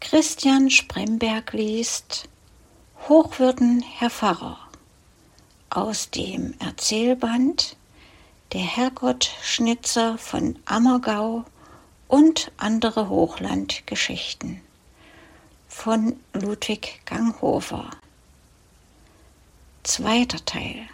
Christian Spremberg liest Hochwürden, Herr Pfarrer aus dem Erzählband Der Herrgott-Schnitzer von Ammergau und andere Hochlandgeschichten von Ludwig Ganghofer. Zweiter Teil.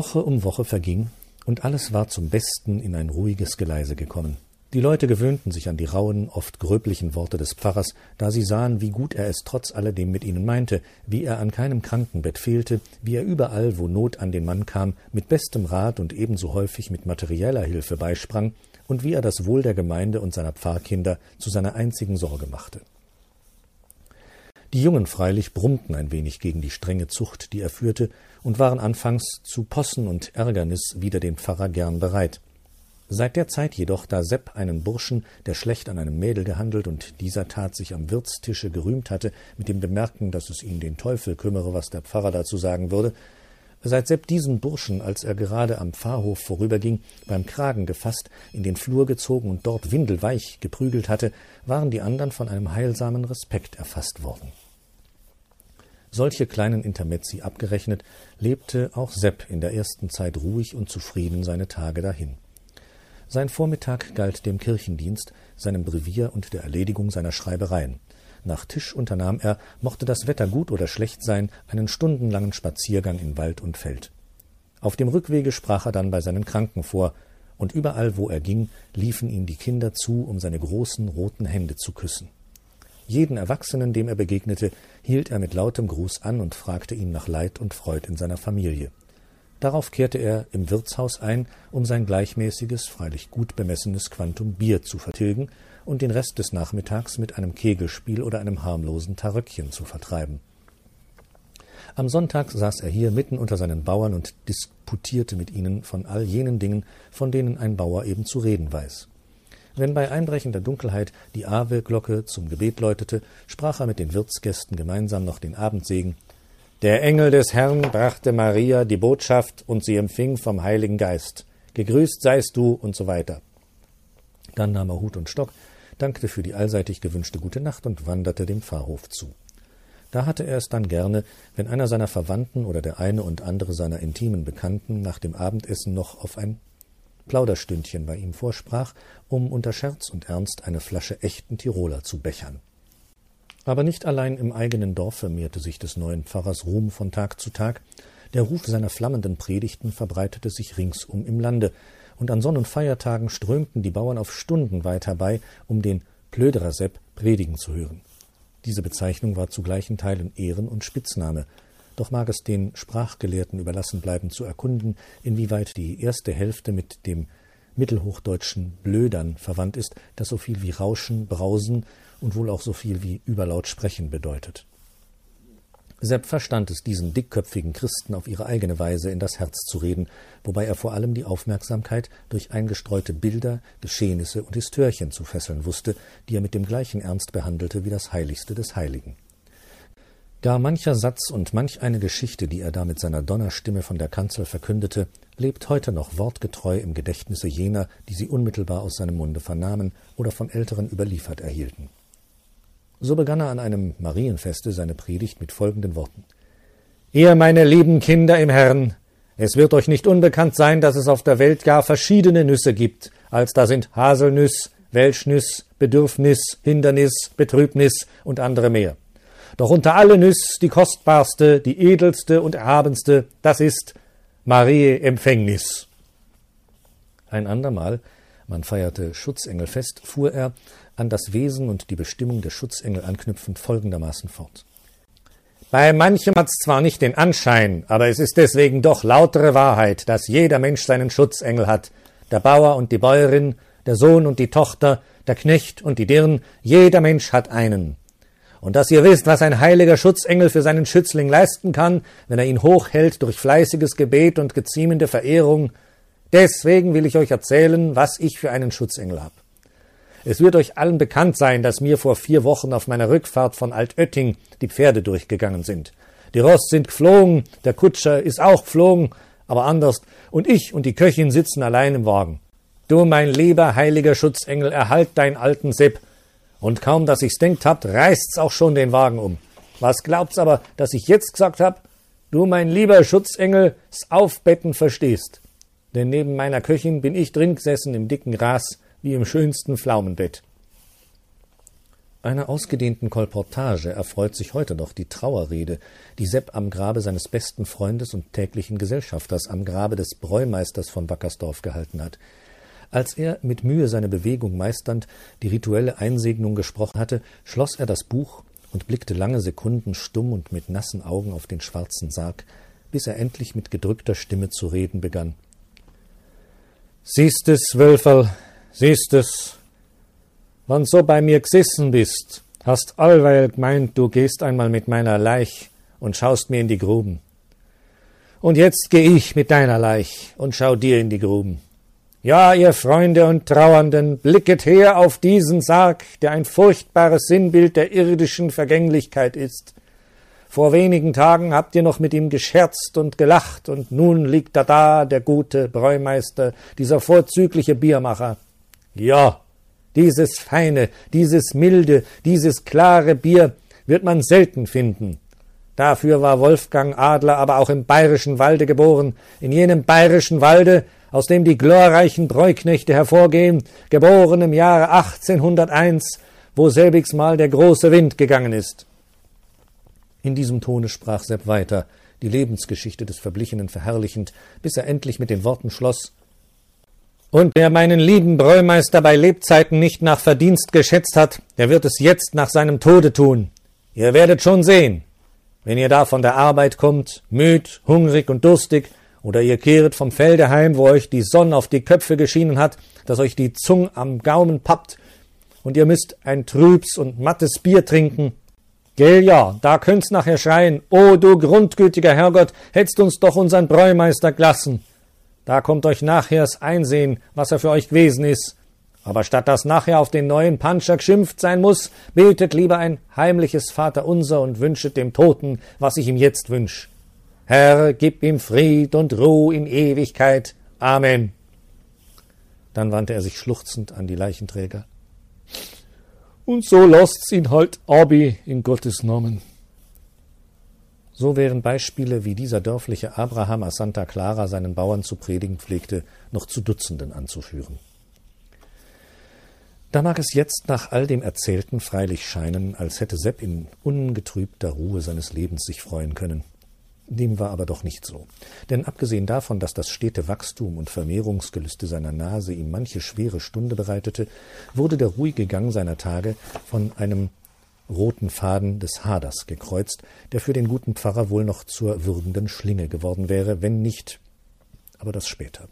Woche um Woche verging, und alles war zum Besten in ein ruhiges Geleise gekommen. Die Leute gewöhnten sich an die rauen, oft gröblichen Worte des Pfarrers, da sie sahen, wie gut er es trotz alledem mit ihnen meinte, wie er an keinem Krankenbett fehlte, wie er überall, wo Not an den Mann kam, mit bestem Rat und ebenso häufig mit materieller Hilfe beisprang, und wie er das Wohl der Gemeinde und seiner Pfarrkinder zu seiner einzigen Sorge machte. Die Jungen freilich brummten ein wenig gegen die strenge Zucht, die er führte, und waren anfangs zu Possen und Ärgernis wider den Pfarrer gern bereit. Seit der Zeit jedoch, da Sepp einen Burschen, der schlecht an einem Mädel gehandelt und dieser Tat sich am Wirtstische gerühmt hatte, mit dem Bemerken, dass es ihn den Teufel kümmere, was der Pfarrer dazu sagen würde, seit Sepp diesen Burschen, als er gerade am Pfarrhof vorüberging, beim Kragen gefasst, in den Flur gezogen und dort windelweich geprügelt hatte, waren die andern von einem heilsamen Respekt erfasst worden. Solche kleinen Intermezzi abgerechnet, lebte auch Sepp in der ersten Zeit ruhig und zufrieden seine Tage dahin. Sein Vormittag galt dem Kirchendienst, seinem Brevier und der Erledigung seiner Schreibereien. Nach Tisch unternahm er, mochte das Wetter gut oder schlecht sein, einen stundenlangen Spaziergang in Wald und Feld. Auf dem Rückwege sprach er dann bei seinen Kranken vor, und überall, wo er ging, liefen ihm die Kinder zu, um seine großen roten Hände zu küssen. Jeden Erwachsenen, dem er begegnete, hielt er mit lautem Gruß an und fragte ihn nach Leid und Freud in seiner Familie. Darauf kehrte er im Wirtshaus ein, um sein gleichmäßiges, freilich gut bemessenes Quantum Bier zu vertilgen und den Rest des Nachmittags mit einem Kegelspiel oder einem harmlosen Taröckchen zu vertreiben. Am Sonntag saß er hier mitten unter seinen Bauern und disputierte mit ihnen von all jenen Dingen, von denen ein Bauer eben zu reden weiß. Wenn bei einbrechender Dunkelheit die Ave-Glocke zum Gebet läutete, sprach er mit den Wirtsgästen gemeinsam noch den Abendsegen. Der Engel des Herrn brachte Maria die Botschaft und sie empfing vom Heiligen Geist. Gegrüßt seist du und so weiter. Dann nahm er Hut und Stock, dankte für die allseitig gewünschte gute Nacht und wanderte dem Pfarrhof zu. Da hatte er es dann gerne, wenn einer seiner Verwandten oder der eine und andere seiner intimen Bekannten nach dem Abendessen noch auf ein Plauderstündchen bei ihm vorsprach, um unter Scherz und Ernst eine Flasche echten Tiroler zu bechern. Aber nicht allein im eigenen Dorf vermehrte sich des neuen Pfarrers Ruhm von Tag zu Tag, der Ruf seiner flammenden Predigten verbreitete sich ringsum im Lande, und an Sonn- und Feiertagen strömten die Bauern auf Stunden weit herbei, um den Plöderer-Sepp predigen zu hören. Diese Bezeichnung war zu gleichen Teilen Ehren- und Spitzname, doch mag es den Sprachgelehrten überlassen bleiben zu erkunden, inwieweit die erste Hälfte mit dem mittelhochdeutschen Blödern verwandt ist, das so viel wie Rauschen, Brausen und wohl auch so viel wie überlaut sprechen bedeutet. Sepp verstand es, diesen dickköpfigen Christen auf ihre eigene Weise in das Herz zu reden, wobei er vor allem die Aufmerksamkeit durch eingestreute Bilder, Geschehnisse und Histörchen zu fesseln wusste, die er mit dem gleichen Ernst behandelte wie das Heiligste des Heiligen. Gar mancher Satz und manch eine Geschichte, die er da mit seiner Donnerstimme von der Kanzel verkündete, lebt heute noch wortgetreu im Gedächtnisse jener, die sie unmittelbar aus seinem Munde vernahmen oder von Älteren überliefert erhielten. So begann er an einem Marienfeste seine Predigt mit folgenden Worten Ihr, meine lieben Kinder im Herrn, es wird euch nicht unbekannt sein, dass es auf der Welt gar verschiedene Nüsse gibt, als da sind Haselnüss, Welschnüss, Bedürfnis, Hindernis, Betrübnis und andere mehr. Doch unter alle Nüss die kostbarste, die edelste und erhabenste, das ist Marie Empfängnis. Ein andermal, man feierte Schutzengelfest, fuhr er, an das Wesen und die Bestimmung der Schutzengel anknüpfend folgendermaßen fort. Bei manchem hat's zwar nicht den Anschein, aber es ist deswegen doch lautere Wahrheit, dass jeder Mensch seinen Schutzengel hat, der Bauer und die Bäuerin, der Sohn und die Tochter, der Knecht und die Dirn, jeder Mensch hat einen. Und dass ihr wisst, was ein heiliger Schutzengel für seinen Schützling leisten kann, wenn er ihn hochhält durch fleißiges Gebet und geziemende Verehrung, deswegen will ich euch erzählen, was ich für einen Schutzengel hab. Es wird euch allen bekannt sein, dass mir vor vier Wochen auf meiner Rückfahrt von Altötting die Pferde durchgegangen sind. Die Rost sind geflogen, der Kutscher ist auch geflogen, aber anders, und ich und die Köchin sitzen allein im Wagen. Du, mein lieber heiliger Schutzengel, erhalt dein alten Sepp. Und kaum, dass ich's denkt habt, reißt's auch schon den Wagen um. Was glaubt's aber, dass ich jetzt gesagt hab? Du, mein lieber Schutzengel, s Aufbetten verstehst. Denn neben meiner Köchin bin ich drin gesessen im dicken Gras, wie im schönsten Pflaumenbett. Einer ausgedehnten Kolportage erfreut sich heute noch die Trauerrede, die Sepp am Grabe seines besten Freundes und täglichen Gesellschafters, am Grabe des Bräumeisters von Wackersdorf gehalten hat. Als er, mit Mühe seine Bewegung meisternd, die rituelle Einsegnung gesprochen hatte, schloss er das Buch und blickte lange Sekunden stumm und mit nassen Augen auf den schwarzen Sarg, bis er endlich mit gedrückter Stimme zu reden begann. Siehst es, Wölferl, siehst es, wann so bei mir gesessen bist, hast allweil gemeint, du gehst einmal mit meiner Leich und schaust mir in die Gruben. Und jetzt geh ich mit deiner Leich und schau dir in die Gruben. Ja, ihr Freunde und Trauernden, blicket her auf diesen Sarg, der ein furchtbares Sinnbild der irdischen Vergänglichkeit ist. Vor wenigen Tagen habt ihr noch mit ihm gescherzt und gelacht, und nun liegt er da, der gute Bräumeister, dieser vorzügliche Biermacher. Ja, dieses feine, dieses milde, dieses klare Bier wird man selten finden. Dafür war Wolfgang Adler aber auch im bayerischen Walde geboren, in jenem bayerischen Walde, aus dem die glorreichen Bräuknechte hervorgehen, geboren im Jahre 1801, wo selbigs mal der große Wind gegangen ist. In diesem Tone sprach Sepp weiter, die Lebensgeschichte des Verblichenen verherrlichend, bis er endlich mit den Worten schloss Und wer meinen lieben Bräumeister bei Lebzeiten nicht nach Verdienst geschätzt hat, der wird es jetzt nach seinem Tode tun. Ihr werdet schon sehen, wenn ihr da von der Arbeit kommt, müd, hungrig und durstig, oder ihr kehret vom Felde heim, wo euch die Sonne auf die Köpfe geschienen hat, dass euch die Zung am Gaumen pappt, und ihr müsst ein trübs und mattes Bier trinken. Gell ja, da könnt's nachher schreien, o du grundgütiger Herrgott, hättst uns doch unseren Bräumeister gelassen. Da kommt euch nachher's Einsehen, was er für euch gewesen ist. Aber statt dass nachher auf den neuen Panscher geschimpft sein muss, betet lieber ein heimliches Vaterunser und wünschet dem Toten, was ich ihm jetzt wünsch. Herr, gib ihm Fried und Ruh in Ewigkeit. Amen. Dann wandte er sich schluchzend an die Leichenträger. Und so lasst's ihn halt abi in Gottes Namen. So wären Beispiele, wie dieser dörfliche Abraham aus Santa Clara seinen Bauern zu predigen pflegte, noch zu Dutzenden anzuführen. Da mag es jetzt nach all dem Erzählten freilich scheinen, als hätte Sepp in ungetrübter Ruhe seines Lebens sich freuen können. Dem war aber doch nicht so. Denn abgesehen davon, dass das stete Wachstum und Vermehrungsgelüste seiner Nase ihm manche schwere Stunde bereitete, wurde der ruhige Gang seiner Tage von einem roten Faden des Haders gekreuzt, der für den guten Pfarrer wohl noch zur würgenden Schlinge geworden wäre, wenn nicht, aber das später.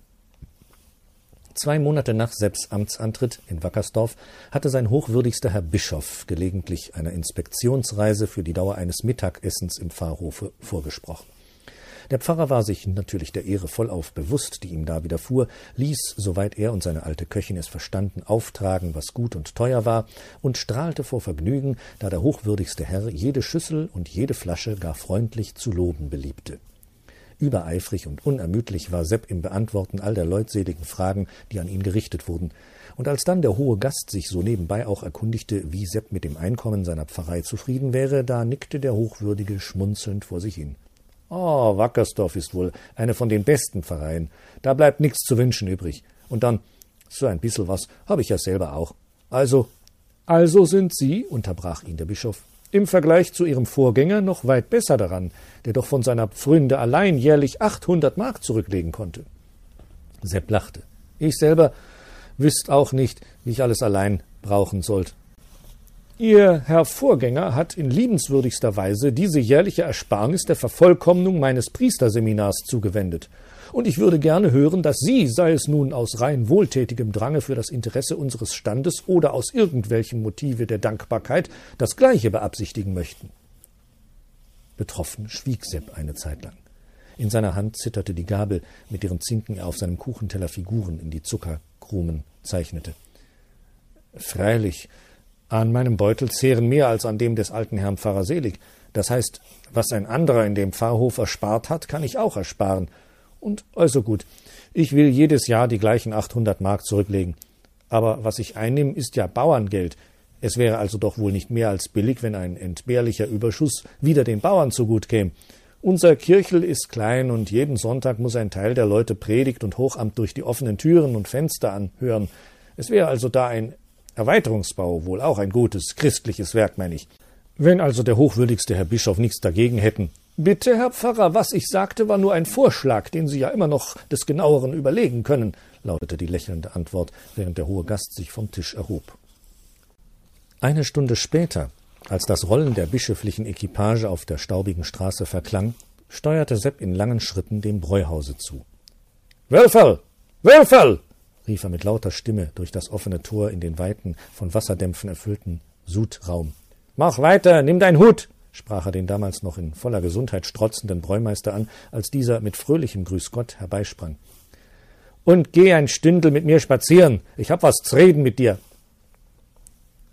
Zwei Monate nach Sepps Amtsantritt in Wackersdorf hatte sein hochwürdigster Herr Bischof gelegentlich einer Inspektionsreise für die Dauer eines Mittagessens im Pfarrhofe vorgesprochen. Der Pfarrer war sich natürlich der Ehre vollauf bewusst, die ihm da widerfuhr, ließ, soweit er und seine alte Köchin es verstanden, auftragen, was gut und teuer war, und strahlte vor Vergnügen, da der hochwürdigste Herr jede Schüssel und jede Flasche gar freundlich zu loben beliebte. Übereifrig und unermüdlich war Sepp im Beantworten all der leutseligen Fragen, die an ihn gerichtet wurden. Und als dann der hohe Gast sich so nebenbei auch erkundigte, wie Sepp mit dem Einkommen seiner Pfarrei zufrieden wäre, da nickte der Hochwürdige schmunzelnd vor sich hin. Oh, Wackersdorf ist wohl eine von den besten Pfarreien. Da bleibt nichts zu wünschen übrig. Und dann, so ein bissel was, habe ich ja selber auch. Also, also sind Sie, unterbrach ihn der Bischof, im Vergleich zu ihrem Vorgänger noch weit besser daran, der doch von seiner Pfründe allein jährlich achthundert Mark zurücklegen konnte. Sepp lachte. Ich selber wüsst auch nicht, wie ich alles allein brauchen sollt. Ihr Herr Vorgänger hat in liebenswürdigster Weise diese jährliche Ersparnis der Vervollkommnung meines Priesterseminars zugewendet. und ich würde gerne hören, dass Sie, sei es nun aus rein wohltätigem Drange für das Interesse unseres Standes oder aus irgendwelchen Motive der Dankbarkeit, das Gleiche beabsichtigen möchten. Betroffen schwieg Sepp eine Zeit lang. In seiner Hand zitterte die Gabel, mit deren Zinken er auf seinem Kuchenteller Figuren in die Zuckerkrumen zeichnete. Freilich, an meinem Beutel zehren mehr als an dem des alten Herrn Pfarrer Selig. Das heißt, was ein anderer in dem Pfarrhof erspart hat, kann ich auch ersparen. Und also gut, ich will jedes Jahr die gleichen 800 Mark zurücklegen. Aber was ich einnehme, ist ja Bauerngeld. Es wäre also doch wohl nicht mehr als billig, wenn ein entbehrlicher Überschuss wieder den Bauern zugut käme. Unser Kirchel ist klein und jeden Sonntag muss ein Teil der Leute Predigt und Hochamt durch die offenen Türen und Fenster anhören. Es wäre also da ein Erweiterungsbau wohl auch ein gutes christliches Werk, meine ich. Wenn also der hochwürdigste Herr Bischof nichts dagegen hätten. Bitte, Herr Pfarrer, was ich sagte, war nur ein Vorschlag, den Sie ja immer noch des genaueren überlegen können, lautete die lächelnde Antwort, während der hohe Gast sich vom Tisch erhob. Eine Stunde später, als das Rollen der bischöflichen Equipage auf der staubigen Straße verklang, steuerte Sepp in langen Schritten dem Bräuhause zu. Wölferl! Wölferl! Rief er mit lauter Stimme durch das offene Tor in den weiten, von Wasserdämpfen erfüllten Sudraum. Mach weiter, nimm dein Hut! sprach er den damals noch in voller Gesundheit strotzenden Bräumeister an, als dieser mit fröhlichem Grüß Gott herbeisprang. Und geh ein Stündel mit mir spazieren, ich hab was zu reden mit dir.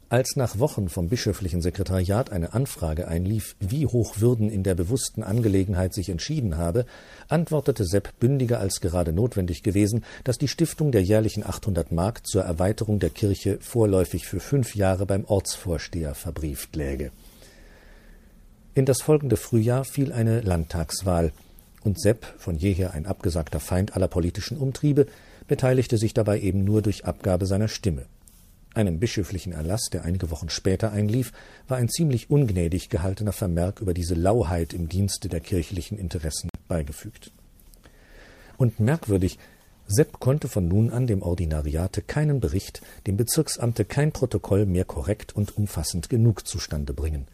Als nach Wochen vom bischöflichen Sekretariat eine Anfrage einlief, wie hoch Würden in der bewussten Angelegenheit sich entschieden habe, antwortete Sepp bündiger als gerade notwendig gewesen, dass die Stiftung der jährlichen 800 Mark zur Erweiterung der Kirche vorläufig für fünf Jahre beim Ortsvorsteher verbrieft läge. In das folgende Frühjahr fiel eine Landtagswahl, und Sepp, von jeher ein abgesagter Feind aller politischen Umtriebe, beteiligte sich dabei eben nur durch Abgabe seiner Stimme. Einem bischöflichen Erlass, der einige Wochen später einlief, war ein ziemlich ungnädig gehaltener Vermerk über diese Lauheit im Dienste der kirchlichen Interessen beigefügt. Und merkwürdig, Sepp konnte von nun an dem Ordinariate keinen Bericht, dem Bezirksamte kein Protokoll mehr korrekt und umfassend genug zustande bringen.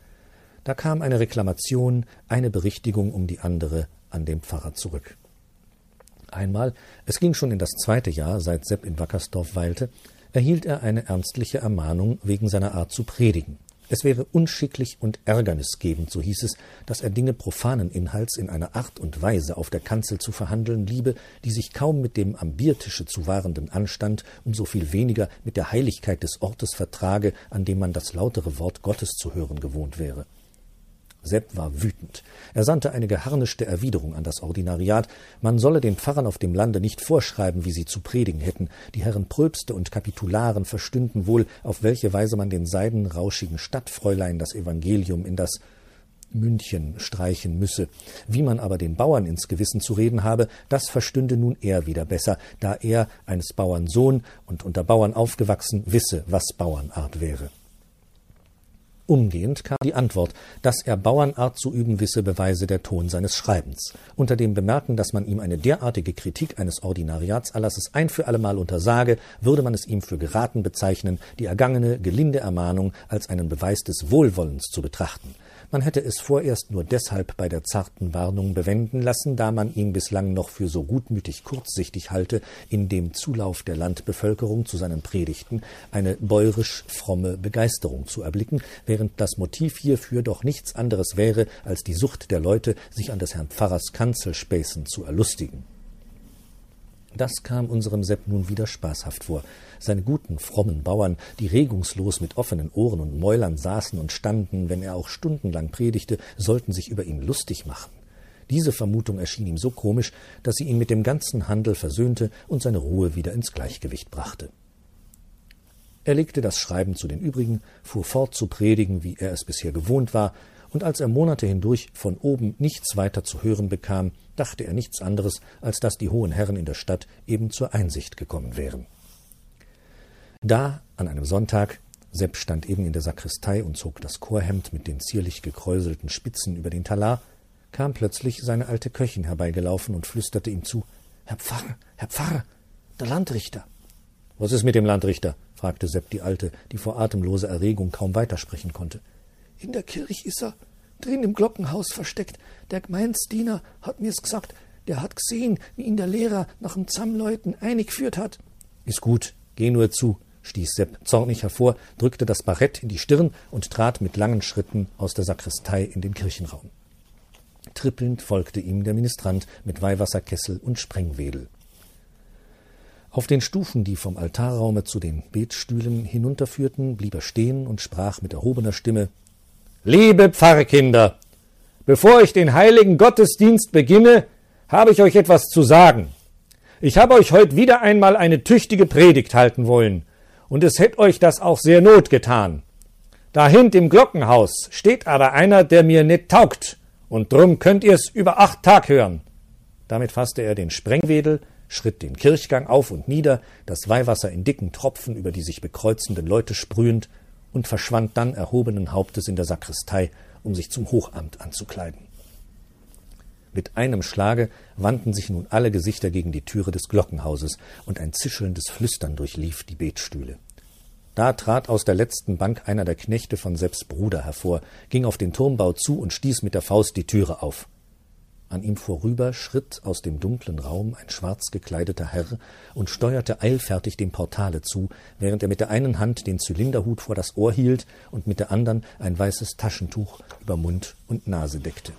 Da kam eine Reklamation, eine Berichtigung um die andere an den Pfarrer zurück. Einmal, es ging schon in das zweite Jahr, seit Sepp in Wackersdorf weilte, erhielt er eine ernstliche Ermahnung wegen seiner Art zu predigen. Es wäre unschicklich und ärgernisgebend, so hieß es, dass er Dinge profanen Inhalts in einer Art und Weise auf der Kanzel zu verhandeln liebe, die sich kaum mit dem am Biertische zu wahrenden Anstand und so viel weniger mit der Heiligkeit des Ortes vertrage, an dem man das lautere Wort Gottes zu hören gewohnt wäre. Sepp war wütend. Er sandte eine geharnischte Erwiderung an das Ordinariat, man solle den Pfarrern auf dem Lande nicht vorschreiben, wie sie zu predigen hätten. Die Herren Pröbste und Kapitularen verstünden wohl, auf welche Weise man den seidenrauschigen Stadtfräulein das Evangelium in das München streichen müsse. Wie man aber den Bauern ins Gewissen zu reden habe, das verstünde nun er wieder besser, da er, eines Bauern Sohn und unter Bauern aufgewachsen, wisse, was Bauernart wäre. Umgehend kam die Antwort, dass er Bauernart zu üben wisse, beweise der Ton seines Schreibens. Unter dem Bemerken, dass man ihm eine derartige Kritik eines Ordinariatserlasses ein für allemal untersage, würde man es ihm für geraten bezeichnen, die ergangene, gelinde Ermahnung als einen Beweis des Wohlwollens zu betrachten. Man hätte es vorerst nur deshalb bei der zarten Warnung bewenden lassen, da man ihn bislang noch für so gutmütig kurzsichtig halte, in dem Zulauf der Landbevölkerung zu seinen Predigten eine bäurisch fromme Begeisterung zu erblicken, während das Motiv hierfür doch nichts anderes wäre als die Sucht der Leute, sich an des Herrn Pfarrers Kanzelspäßen zu erlustigen. Das kam unserem Sepp nun wieder spaßhaft vor. Seine guten, frommen Bauern, die regungslos mit offenen Ohren und Mäulern saßen und standen, wenn er auch stundenlang predigte, sollten sich über ihn lustig machen. Diese Vermutung erschien ihm so komisch, dass sie ihn mit dem ganzen Handel versöhnte und seine Ruhe wieder ins Gleichgewicht brachte. Er legte das Schreiben zu den übrigen, fuhr fort zu predigen, wie er es bisher gewohnt war, und als er Monate hindurch von oben nichts weiter zu hören bekam, dachte er nichts anderes, als dass die hohen Herren in der Stadt eben zur Einsicht gekommen wären. Da, an einem Sonntag, Sepp stand eben in der Sakristei und zog das Chorhemd mit den zierlich gekräuselten Spitzen über den Talar, kam plötzlich seine alte Köchin herbeigelaufen und flüsterte ihm zu Herr Pfarrer, Herr Pfarrer, der Landrichter. Was ist mit dem Landrichter? fragte Sepp die Alte, die vor atemloser Erregung kaum weitersprechen konnte. In der Kirch is er, drin im Glockenhaus versteckt. Der Gemeinsdiener hat mir's gesagt, der hat gesehen, wie ihn der Lehrer nach dem Zammleuten eingeführt hat. Ist gut, geh nur zu, stieß Sepp zornig hervor, drückte das Barett in die Stirn und trat mit langen Schritten aus der Sakristei in den Kirchenraum. Trippelnd folgte ihm der Ministrant mit Weihwasserkessel und Sprengwedel. Auf den Stufen, die vom Altarraume zu den Betstühlen hinunterführten, blieb er stehen und sprach mit erhobener Stimme Liebe Pfarrkinder, bevor ich den heiligen Gottesdienst beginne, habe ich euch etwas zu sagen. Ich habe euch heute wieder einmal eine tüchtige Predigt halten wollen, und es hätt euch das auch sehr not getan. Dahint im Glockenhaus steht aber einer, der mir net taugt, und drum könnt ihr's über acht Tag hören. Damit fasste er den Sprengwedel, schritt den Kirchgang auf und nieder, das Weihwasser in dicken Tropfen über die sich bekreuzenden Leute sprühend, und verschwand dann erhobenen Hauptes in der Sakristei, um sich zum Hochamt anzukleiden. Mit einem Schlage wandten sich nun alle Gesichter gegen die Türe des Glockenhauses, und ein zischelndes Flüstern durchlief die Betstühle. Da trat aus der letzten Bank einer der Knechte von Sepps Bruder hervor, ging auf den Turmbau zu und stieß mit der Faust die Türe auf. An ihm vorüber schritt aus dem dunklen Raum ein schwarz gekleideter Herr und steuerte eilfertig dem Portale zu, während er mit der einen Hand den Zylinderhut vor das Ohr hielt und mit der andern ein weißes Taschentuch über Mund und Nase deckte.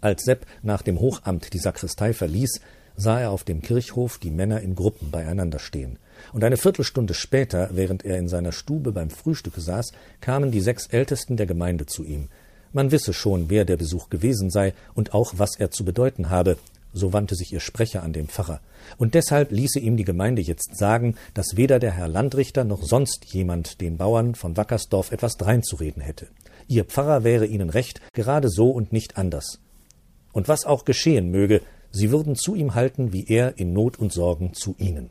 Als Sepp nach dem Hochamt die Sakristei verließ, sah er auf dem Kirchhof die Männer in Gruppen beieinander stehen. Und eine Viertelstunde später, während er in seiner Stube beim Frühstücke saß, kamen die sechs Ältesten der Gemeinde zu ihm. Man wisse schon, wer der Besuch gewesen sei und auch, was er zu bedeuten habe, so wandte sich ihr Sprecher an den Pfarrer. Und deshalb ließe ihm die Gemeinde jetzt sagen, dass weder der Herr Landrichter noch sonst jemand den Bauern von Wackersdorf etwas dreinzureden hätte. Ihr Pfarrer wäre ihnen recht, gerade so und nicht anders. Und was auch geschehen möge, sie würden zu ihm halten, wie er in Not und Sorgen zu ihnen.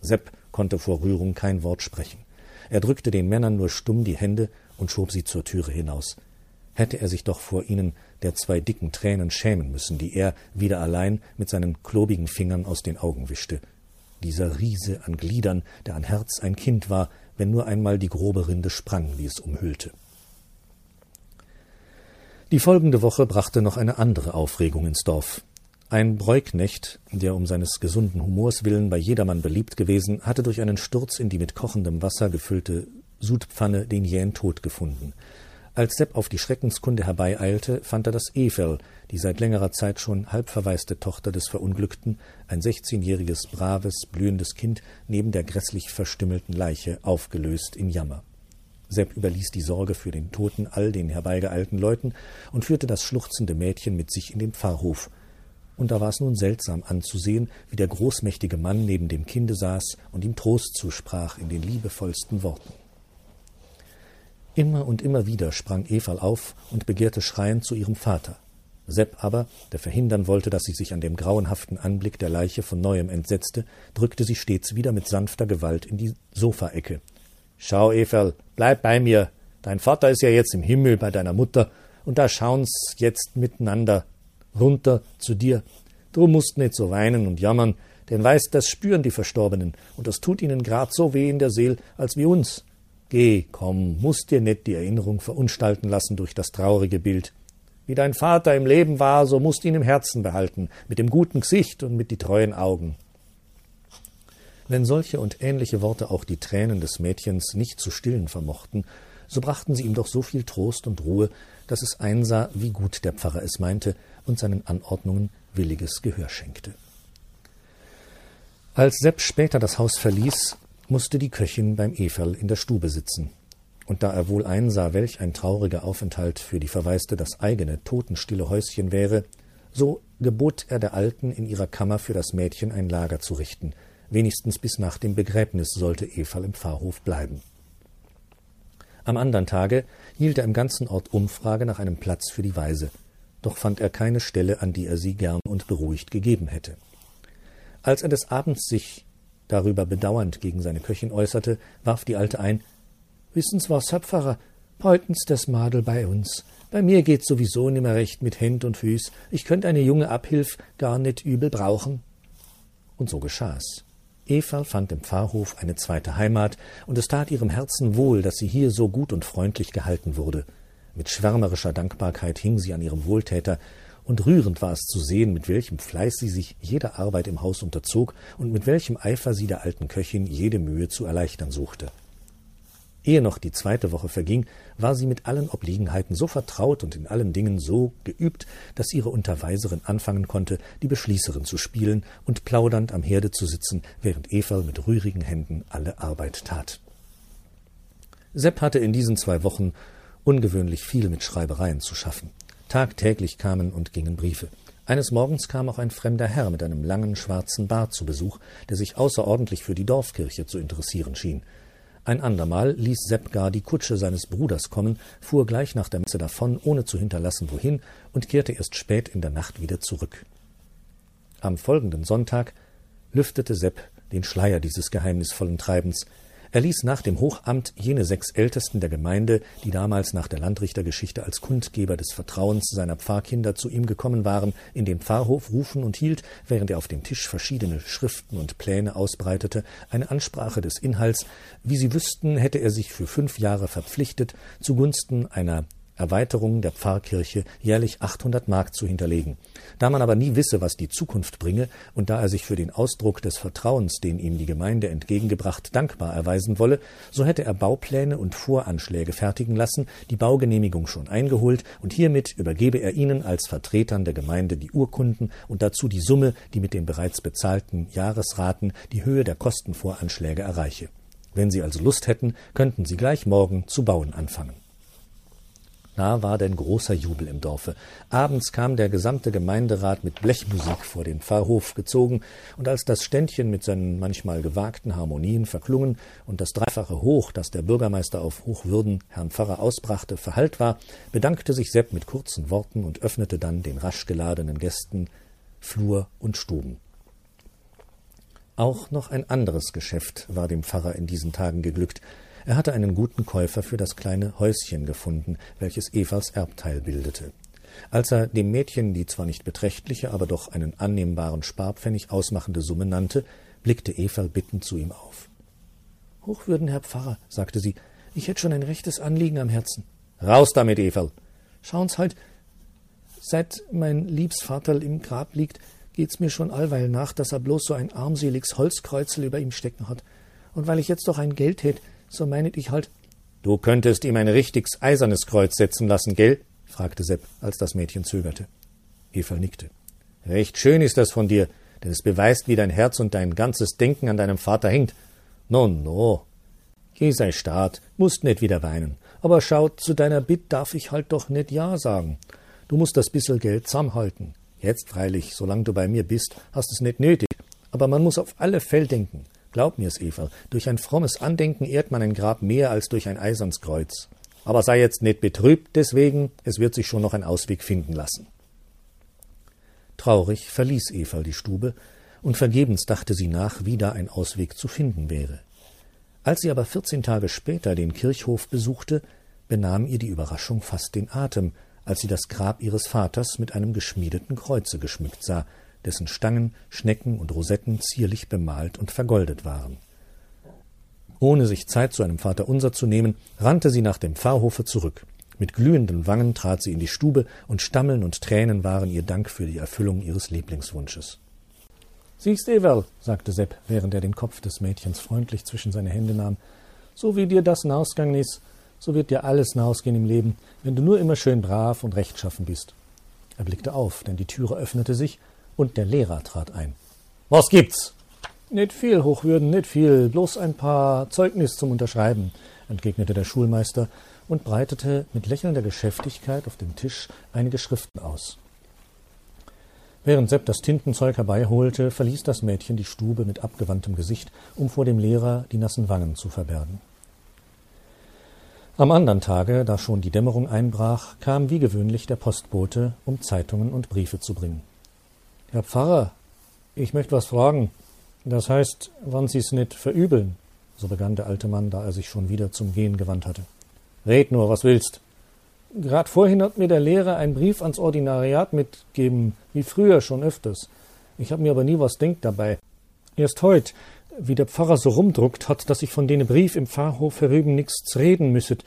Sepp konnte vor Rührung kein Wort sprechen. Er drückte den Männern nur stumm die Hände und schob sie zur Türe hinaus. Hätte er sich doch vor ihnen der zwei dicken Tränen schämen müssen, die er, wieder allein, mit seinen klobigen Fingern aus den Augen wischte. Dieser Riese an Gliedern, der an Herz ein Kind war, wenn nur einmal die grobe Rinde sprang, wie es umhüllte. Die folgende Woche brachte noch eine andere Aufregung ins Dorf. Ein Bräuknecht, der um seines gesunden Humors willen bei jedermann beliebt gewesen, hatte durch einen Sturz in die mit kochendem Wasser gefüllte Sudpfanne den jähen Tod gefunden. Als Sepp auf die Schreckenskunde herbeieilte, fand er das Evel, die seit längerer Zeit schon halbverwaiste Tochter des Verunglückten, ein sechzehnjähriges, braves, blühendes Kind, neben der grässlich verstümmelten Leiche, aufgelöst in Jammer. Sepp überließ die Sorge für den Toten all den herbeigeeilten Leuten und führte das schluchzende Mädchen mit sich in den Pfarrhof, und da war es nun seltsam anzusehen, wie der großmächtige Mann neben dem Kinde saß und ihm Trost zusprach in den liebevollsten Worten. Immer und immer wieder sprang Eval auf und begehrte schreiend zu ihrem Vater. Sepp aber, der verhindern wollte, dass sie sich an dem grauenhaften Anblick der Leiche von neuem entsetzte, drückte sie stets wieder mit sanfter Gewalt in die Sofaecke. Schau, Eval, bleib bei mir. Dein Vater ist ja jetzt im Himmel bei deiner Mutter, und da schauen's jetzt miteinander runter zu dir. Drum musst nicht so weinen und jammern, denn weißt, das spüren die Verstorbenen, und das tut ihnen grad so weh in der Seel als wie uns. Geh, komm, musst dir nicht die Erinnerung verunstalten lassen durch das traurige Bild. Wie dein Vater im Leben war, so musst ihn im Herzen behalten, mit dem guten Gesicht und mit die treuen Augen. Wenn solche und ähnliche Worte auch die Tränen des Mädchens nicht zu stillen vermochten, so brachten sie ihm doch so viel Trost und Ruhe, dass es einsah, wie gut der Pfarrer es meinte und seinen Anordnungen williges Gehör schenkte. Als Sepp später das Haus verließ, musste die Köchin beim Eferl in der Stube sitzen. Und da er wohl einsah, welch ein trauriger Aufenthalt für die Verwaiste das eigene totenstille Häuschen wäre, so gebot er der Alten, in ihrer Kammer für das Mädchen ein Lager zu richten. Wenigstens bis nach dem Begräbnis sollte Eferl im Pfarrhof bleiben. Am andern Tage hielt er im ganzen Ort Umfrage nach einem Platz für die Waise doch fand er keine Stelle, an die er sie gern und beruhigt gegeben hätte. Als er des Abends sich darüber bedauernd gegen seine Köchin äußerte, warf die Alte ein Wissen's was, Herr Pfarrer, heutens das Madel bei uns. Bei mir geht's sowieso nimmer recht mit Händ und Füß. Ich könnt eine junge Abhilf gar nicht übel brauchen. Und so geschah's. Eva fand im Pfarrhof eine zweite Heimat, und es tat ihrem Herzen wohl, dass sie hier so gut und freundlich gehalten wurde. Mit schwärmerischer Dankbarkeit hing sie an ihrem Wohltäter, und rührend war es zu sehen, mit welchem Fleiß sie sich jeder Arbeit im Haus unterzog und mit welchem Eifer sie der alten Köchin jede Mühe zu erleichtern suchte. Ehe noch die zweite Woche verging, war sie mit allen Obliegenheiten so vertraut und in allen Dingen so geübt, dass ihre Unterweiserin anfangen konnte, die Beschließerin zu spielen und plaudernd am Herde zu sitzen, während Eva mit rührigen Händen alle Arbeit tat. Sepp hatte in diesen zwei Wochen ungewöhnlich viel mit Schreibereien zu schaffen. Tagtäglich kamen und gingen Briefe. Eines Morgens kam auch ein fremder Herr mit einem langen schwarzen Bart zu Besuch, der sich außerordentlich für die Dorfkirche zu interessieren schien. Ein andermal ließ Sepp gar die Kutsche seines Bruders kommen, fuhr gleich nach der Messe davon, ohne zu hinterlassen wohin, und kehrte erst spät in der Nacht wieder zurück. Am folgenden Sonntag lüftete Sepp den Schleier dieses geheimnisvollen Treibens, er ließ nach dem Hochamt jene sechs Ältesten der Gemeinde, die damals nach der Landrichtergeschichte als Kundgeber des Vertrauens seiner Pfarrkinder zu ihm gekommen waren, in den Pfarrhof rufen und hielt, während er auf dem Tisch verschiedene Schriften und Pläne ausbreitete, eine Ansprache des Inhalts, wie sie wüssten, hätte er sich für fünf Jahre verpflichtet, zugunsten einer Erweiterung der Pfarrkirche jährlich 800 Mark zu hinterlegen. Da man aber nie wisse, was die Zukunft bringe, und da er sich für den Ausdruck des Vertrauens, den ihm die Gemeinde entgegengebracht, dankbar erweisen wolle, so hätte er Baupläne und Voranschläge fertigen lassen, die Baugenehmigung schon eingeholt, und hiermit übergebe er ihnen als Vertretern der Gemeinde die Urkunden und dazu die Summe, die mit den bereits bezahlten Jahresraten die Höhe der Kostenvoranschläge erreiche. Wenn Sie also Lust hätten, könnten Sie gleich morgen zu bauen anfangen. Da war denn großer Jubel im Dorfe. Abends kam der gesamte Gemeinderat mit Blechmusik vor den Pfarrhof gezogen, und als das Ständchen mit seinen manchmal gewagten Harmonien verklungen und das dreifache Hoch, das der Bürgermeister auf Hochwürden Herrn Pfarrer ausbrachte, verhallt war, bedankte sich Sepp mit kurzen Worten und öffnete dann den rasch geladenen Gästen Flur und Stuben. Auch noch ein anderes Geschäft war dem Pfarrer in diesen Tagen geglückt. Er hatte einen guten Käufer für das kleine Häuschen gefunden, welches Evas Erbteil bildete. Als er dem Mädchen die zwar nicht beträchtliche, aber doch einen annehmbaren Sparpfennig ausmachende Summe nannte, blickte Eva bittend zu ihm auf. Hochwürden, Herr Pfarrer, sagte sie, ich hätte schon ein rechtes Anliegen am Herzen. Raus damit, Eferl. Schauen's halt, seit mein Liebsvaterl im Grab liegt, geht's mir schon allweil nach, dass er bloß so ein armseliges Holzkreuzel über ihm stecken hat. Und weil ich jetzt doch ein Geld hätt, so meinet ich halt. Du könntest ihm ein richtiges eisernes Kreuz setzen lassen, gell? fragte Sepp, als das Mädchen zögerte. Eva nickte. Recht schön ist das von dir, denn es beweist, wie dein Herz und dein ganzes Denken an deinem Vater hängt. No, no. Geh sei Staat, musst nicht wieder weinen. Aber schaut, zu deiner Bitt darf ich halt doch nicht Ja sagen. Du musst das bissel Geld zusammenhalten. Jetzt freilich, solange du bei mir bist, hast es nicht nötig. Aber man muss auf alle Fäll denken. Glaub mir's, Eva, durch ein frommes Andenken ehrt man ein Grab mehr als durch ein eisernes Kreuz. Aber sei jetzt nicht betrübt deswegen, es wird sich schon noch ein Ausweg finden lassen. Traurig verließ Eva die Stube, und vergebens dachte sie nach, wie da ein Ausweg zu finden wäre. Als sie aber vierzehn Tage später den Kirchhof besuchte, benahm ihr die Überraschung fast den Atem, als sie das Grab ihres Vaters mit einem geschmiedeten Kreuze geschmückt sah, dessen Stangen, Schnecken und Rosetten zierlich bemalt und vergoldet waren. Ohne sich Zeit zu einem Vaterunser zu nehmen, rannte sie nach dem Pfarrhofe zurück. Mit glühenden Wangen trat sie in die Stube, und Stammeln und Tränen waren ihr Dank für die Erfüllung ihres Lieblingswunsches. Siehst, Ewerl, sagte Sepp, während er den Kopf des Mädchens freundlich zwischen seine Hände nahm, so wie dir das nausgegangen ist, so wird dir alles nausgehen im Leben, wenn du nur immer schön brav und rechtschaffen bist. Er blickte auf, denn die Türe öffnete sich, und der Lehrer trat ein. Was gibt's? Nicht viel, Hochwürden, nicht viel, bloß ein paar Zeugnis zum Unterschreiben, entgegnete der Schulmeister und breitete mit lächelnder Geschäftigkeit auf dem Tisch einige Schriften aus. Während Sepp das Tintenzeug herbeiholte, verließ das Mädchen die Stube mit abgewandtem Gesicht, um vor dem Lehrer die nassen Wangen zu verbergen. Am andern Tage, da schon die Dämmerung einbrach, kam wie gewöhnlich der Postbote, um Zeitungen und Briefe zu bringen. Herr Pfarrer, ich möchte was fragen. Das heißt, wann Sie's nicht verübeln, so begann der alte Mann, da er sich schon wieder zum Gehen gewandt hatte. Red nur, was willst. Grad vorhin hat mir der Lehrer einen Brief ans Ordinariat mitgeben, wie früher schon öfters. Ich hab mir aber nie was denkt dabei. Erst heut, wie der Pfarrer so rumdruckt hat, dass ich von dene Brief im Pfarrhof herüben nix reden müsset.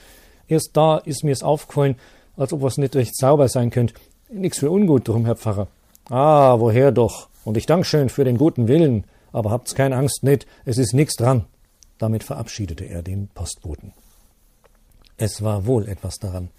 Erst da is mir's aufgefallen, als ob was nicht recht sauber sein könnt. Nix für ungut drum, Herr Pfarrer. Ah, woher doch? Und ich dank schön für den guten Willen, aber habt's keine Angst nit, es ist nix dran. Damit verabschiedete er den Postboten. Es war wohl etwas daran.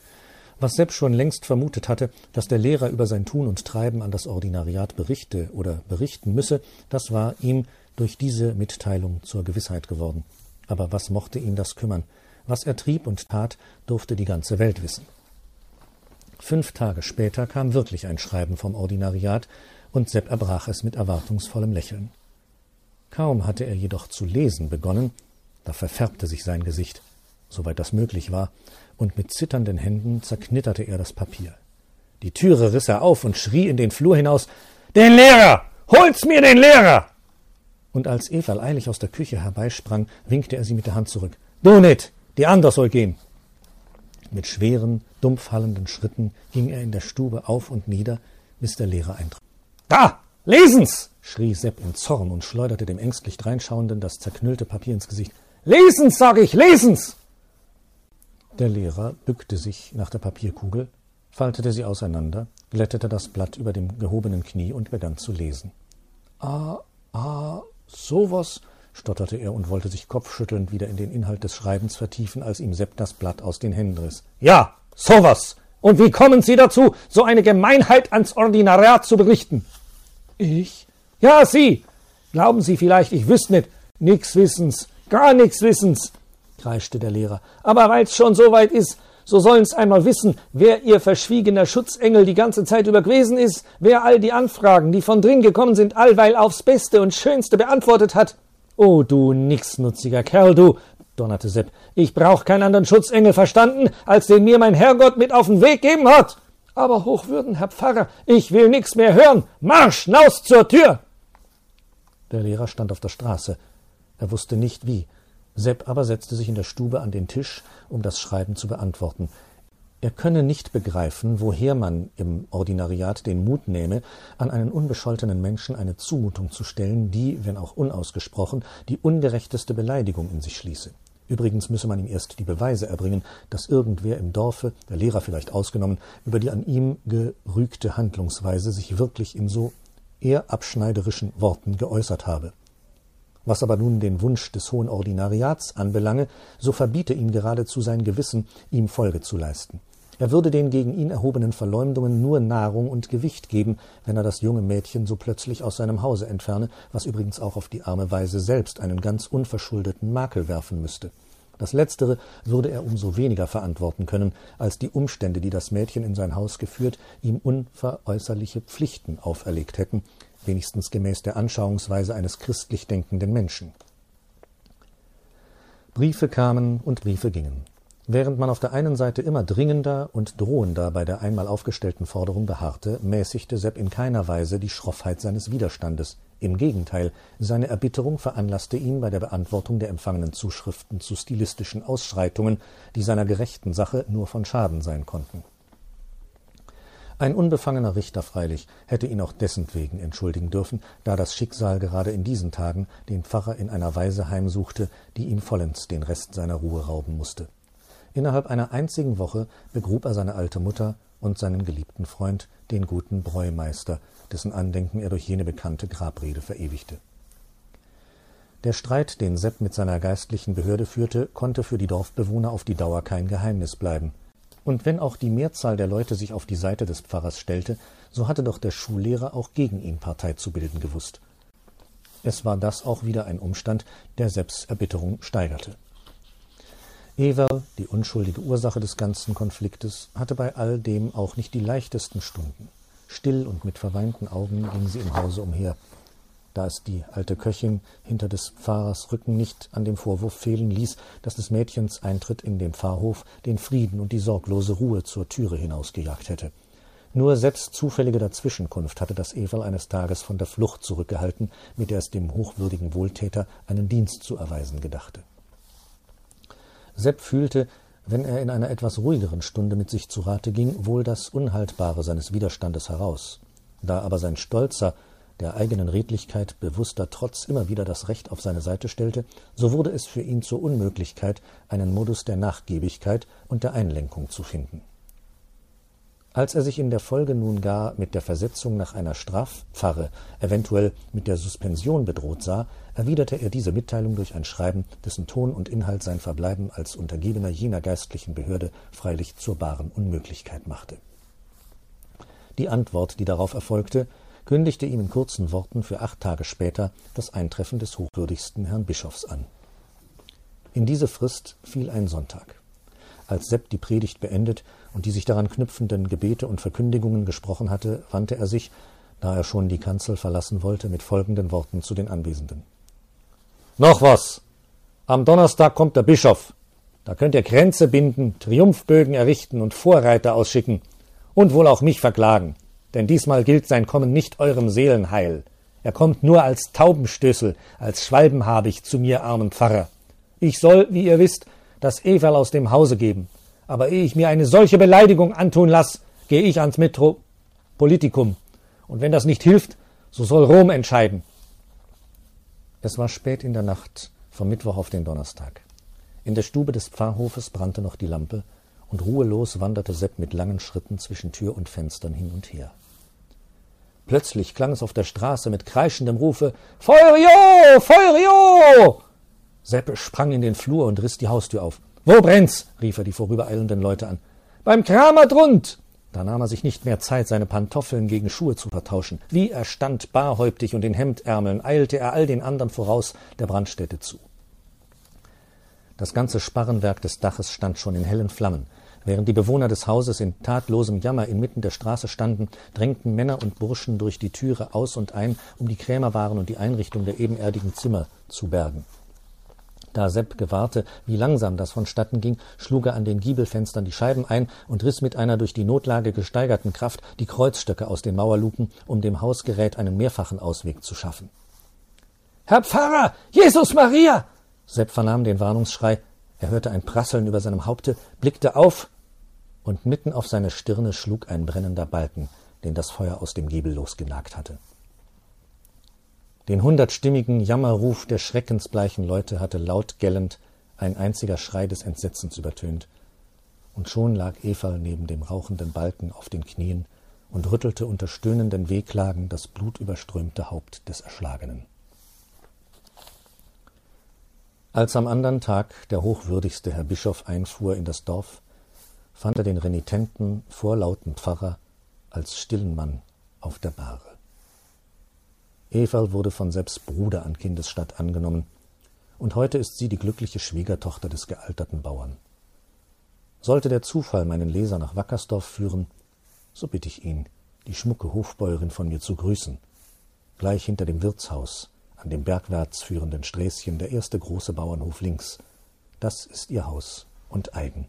Was Sepp schon längst vermutet hatte, dass der Lehrer über sein Tun und Treiben an das Ordinariat berichte oder berichten müsse, das war ihm durch diese Mitteilung zur Gewissheit geworden. Aber was mochte ihn das kümmern? Was er trieb und tat, durfte die ganze Welt wissen. Fünf Tage später kam wirklich ein Schreiben vom Ordinariat, und Sepp erbrach es mit erwartungsvollem Lächeln. Kaum hatte er jedoch zu lesen begonnen, da verfärbte sich sein Gesicht, soweit das möglich war, und mit zitternden Händen zerknitterte er das Papier. Die Türe riß er auf und schrie in den Flur hinaus Den Lehrer. Holt's mir den Lehrer. Und als Everl eilig aus der Küche herbeisprang, winkte er sie mit der Hand zurück. Du nit, die ander soll gehen. Mit schweren, dumpf hallenden Schritten ging er in der Stube auf und nieder, bis der Lehrer eintrat. Da! Lesen's! schrie Sepp in Zorn und schleuderte dem ängstlich dreinschauenden das zerknüllte Papier ins Gesicht. Lesen's, sag ich, lesen's! Der Lehrer bückte sich nach der Papierkugel, faltete sie auseinander, glättete das Blatt über dem gehobenen Knie und begann zu lesen. Ah, ah, sowas, stotterte er und wollte sich kopfschüttelnd wieder in den Inhalt des Schreibens vertiefen, als ihm Sepp das Blatt aus den Händen riss. Ja, sowas! Und wie kommen Sie dazu, so eine Gemeinheit ans Ordinariat zu berichten? Ich? Ja, Sie! Glauben Sie vielleicht, ich wüsste nicht. Nix Wissens, gar nix Wissens, kreischte der Lehrer. Aber weil's schon so weit ist, so sollen's einmal wissen, wer Ihr verschwiegener Schutzengel die ganze Zeit über gewesen ist, wer all die Anfragen, die von drin gekommen sind, allweil aufs Beste und Schönste beantwortet hat. Oh, du nichtsnutziger Kerl, du, donnerte Sepp. Ich brauch keinen anderen Schutzengel verstanden, als den mir mein Herrgott mit auf den Weg geben hat. Aber Hochwürden, Herr Pfarrer, ich will nix mehr hören. Marsch, naus zur Tür! Der Lehrer stand auf der Straße. Er wusste nicht wie. Sepp aber setzte sich in der Stube an den Tisch, um das Schreiben zu beantworten. Er könne nicht begreifen, woher man im Ordinariat den Mut nähme, an einen unbescholtenen Menschen eine Zumutung zu stellen, die, wenn auch unausgesprochen, die ungerechteste Beleidigung in sich schließe. Übrigens müsse man ihm erst die Beweise erbringen, dass irgendwer im Dorfe, der Lehrer vielleicht ausgenommen, über die an ihm gerügte Handlungsweise sich wirklich in so eher abschneiderischen Worten geäußert habe. Was aber nun den Wunsch des hohen Ordinariats anbelange, so verbiete ihm geradezu sein Gewissen, ihm Folge zu leisten. Er würde den gegen ihn erhobenen Verleumdungen nur Nahrung und Gewicht geben, wenn er das junge Mädchen so plötzlich aus seinem Hause entferne, was übrigens auch auf die arme Weise selbst einen ganz unverschuldeten Makel werfen müsste. Das Letztere würde er umso weniger verantworten können, als die Umstände, die das Mädchen in sein Haus geführt, ihm unveräußerliche Pflichten auferlegt hätten, wenigstens gemäß der Anschauungsweise eines christlich denkenden Menschen. Briefe kamen und Briefe gingen. Während man auf der einen Seite immer dringender und drohender bei der einmal aufgestellten Forderung beharrte, mäßigte Sepp in keiner Weise die Schroffheit seines Widerstandes. Im Gegenteil, seine Erbitterung veranlasste ihn bei der Beantwortung der empfangenen Zuschriften zu stilistischen Ausschreitungen, die seiner gerechten Sache nur von Schaden sein konnten. Ein unbefangener Richter freilich hätte ihn auch dessentwegen entschuldigen dürfen, da das Schicksal gerade in diesen Tagen den Pfarrer in einer Weise heimsuchte, die ihm vollends den Rest seiner Ruhe rauben musste. Innerhalb einer einzigen Woche begrub er seine alte Mutter und seinen geliebten Freund, den guten Bräumeister, dessen Andenken er durch jene bekannte Grabrede verewigte. Der Streit, den Sepp mit seiner geistlichen Behörde führte, konnte für die Dorfbewohner auf die Dauer kein Geheimnis bleiben. Und wenn auch die Mehrzahl der Leute sich auf die Seite des Pfarrers stellte, so hatte doch der Schullehrer auch gegen ihn Partei zu bilden gewusst. Es war das auch wieder ein Umstand, der Sepps Erbitterung steigerte. Everl, die unschuldige Ursache des ganzen Konfliktes, hatte bei all dem auch nicht die leichtesten Stunden. Still und mit verweinten Augen ging sie im Hause umher. Da es die alte Köchin hinter des Pfarrers Rücken nicht an dem Vorwurf fehlen ließ, dass des Mädchens Eintritt in den Pfarrhof den Frieden und die sorglose Ruhe zur Türe hinausgejagt hätte. Nur selbst zufällige Dazwischenkunft hatte das Everl eines Tages von der Flucht zurückgehalten, mit der es dem hochwürdigen Wohltäter einen Dienst zu erweisen gedachte. Sepp fühlte, wenn er in einer etwas ruhigeren Stunde mit sich zu Rate ging, wohl das Unhaltbare seines Widerstandes heraus. Da aber sein stolzer, der eigenen Redlichkeit bewusster Trotz immer wieder das Recht auf seine Seite stellte, so wurde es für ihn zur Unmöglichkeit, einen Modus der Nachgiebigkeit und der Einlenkung zu finden. Als er sich in der Folge nun gar mit der Versetzung nach einer Strafpfarre, eventuell mit der Suspension bedroht sah, erwiderte er diese Mitteilung durch ein Schreiben, dessen Ton und Inhalt sein Verbleiben als Untergebener jener geistlichen Behörde freilich zur baren Unmöglichkeit machte. Die Antwort, die darauf erfolgte, kündigte ihm in kurzen Worten für acht Tage später das Eintreffen des hochwürdigsten Herrn Bischofs an. In diese Frist fiel ein Sonntag. Als Sepp die Predigt beendet und die sich daran knüpfenden Gebete und Verkündigungen gesprochen hatte, wandte er sich, da er schon die Kanzel verlassen wollte, mit folgenden Worten zu den Anwesenden. Noch was! Am Donnerstag kommt der Bischof. Da könnt ihr Kränze binden, Triumphbögen errichten und Vorreiter ausschicken und wohl auch mich verklagen denn diesmal gilt sein Kommen nicht eurem Seelenheil. Er kommt nur als Taubenstößel, als Schwalbenhabig zu mir, armen Pfarrer. Ich soll, wie ihr wisst, das Everl aus dem Hause geben. Aber ehe ich mir eine solche Beleidigung antun lass, gehe ich ans Metropolitikum. Und wenn das nicht hilft, so soll Rom entscheiden. Es war spät in der Nacht vom Mittwoch auf den Donnerstag. In der Stube des Pfarrhofes brannte noch die Lampe, und ruhelos wanderte Sepp mit langen Schritten zwischen Tür und Fenstern hin und her. Plötzlich klang es auf der Straße mit kreischendem Rufe Feurio. Feurio. Sepp sprang in den Flur und riss die Haustür auf. Wo brennt's? rief er die vorübereilenden Leute an. Beim Kramer drund. Da nahm er sich nicht mehr Zeit, seine Pantoffeln gegen Schuhe zu vertauschen. Wie er stand, barhäuptig und in Hemdärmeln, eilte er all den anderen voraus der Brandstätte zu. Das ganze Sparrenwerk des Daches stand schon in hellen Flammen. Während die Bewohner des Hauses in tatlosem Jammer inmitten der Straße standen, drängten Männer und Burschen durch die Türe aus und ein, um die Krämerwaren und die Einrichtung der ebenerdigen Zimmer zu bergen. Da Sepp gewahrte, wie langsam das vonstatten ging, schlug er an den Giebelfenstern die Scheiben ein und riss mit einer durch die Notlage gesteigerten Kraft die Kreuzstöcke aus den Mauerluken, um dem Hausgerät einen mehrfachen Ausweg zu schaffen. Herr Pfarrer! Jesus Maria! Sepp vernahm den Warnungsschrei. Er hörte ein Prasseln über seinem Haupte, blickte auf und mitten auf seine Stirne schlug ein brennender Balken, den das Feuer aus dem Giebel losgenagt hatte. Den hundertstimmigen Jammerruf der schreckensbleichen Leute hatte laut gellend ein einziger Schrei des Entsetzens übertönt, und schon lag Eval neben dem rauchenden Balken auf den Knien und rüttelte unter stöhnenden Wehklagen das blutüberströmte Haupt des Erschlagenen. Als am andern Tag der hochwürdigste Herr Bischof einfuhr in das Dorf, fand er den renitenten, vorlauten Pfarrer als stillen Mann auf der Bahre. Eval wurde von Sepps Bruder an Kindesstatt angenommen, und heute ist sie die glückliche Schwiegertochter des gealterten Bauern. Sollte der Zufall meinen Leser nach Wackersdorf führen, so bitte ich ihn, die schmucke Hofbäuerin von mir zu grüßen, gleich hinter dem Wirtshaus, an dem bergwärts führenden Sträßchen der erste große Bauernhof links. Das ist ihr Haus und eigen.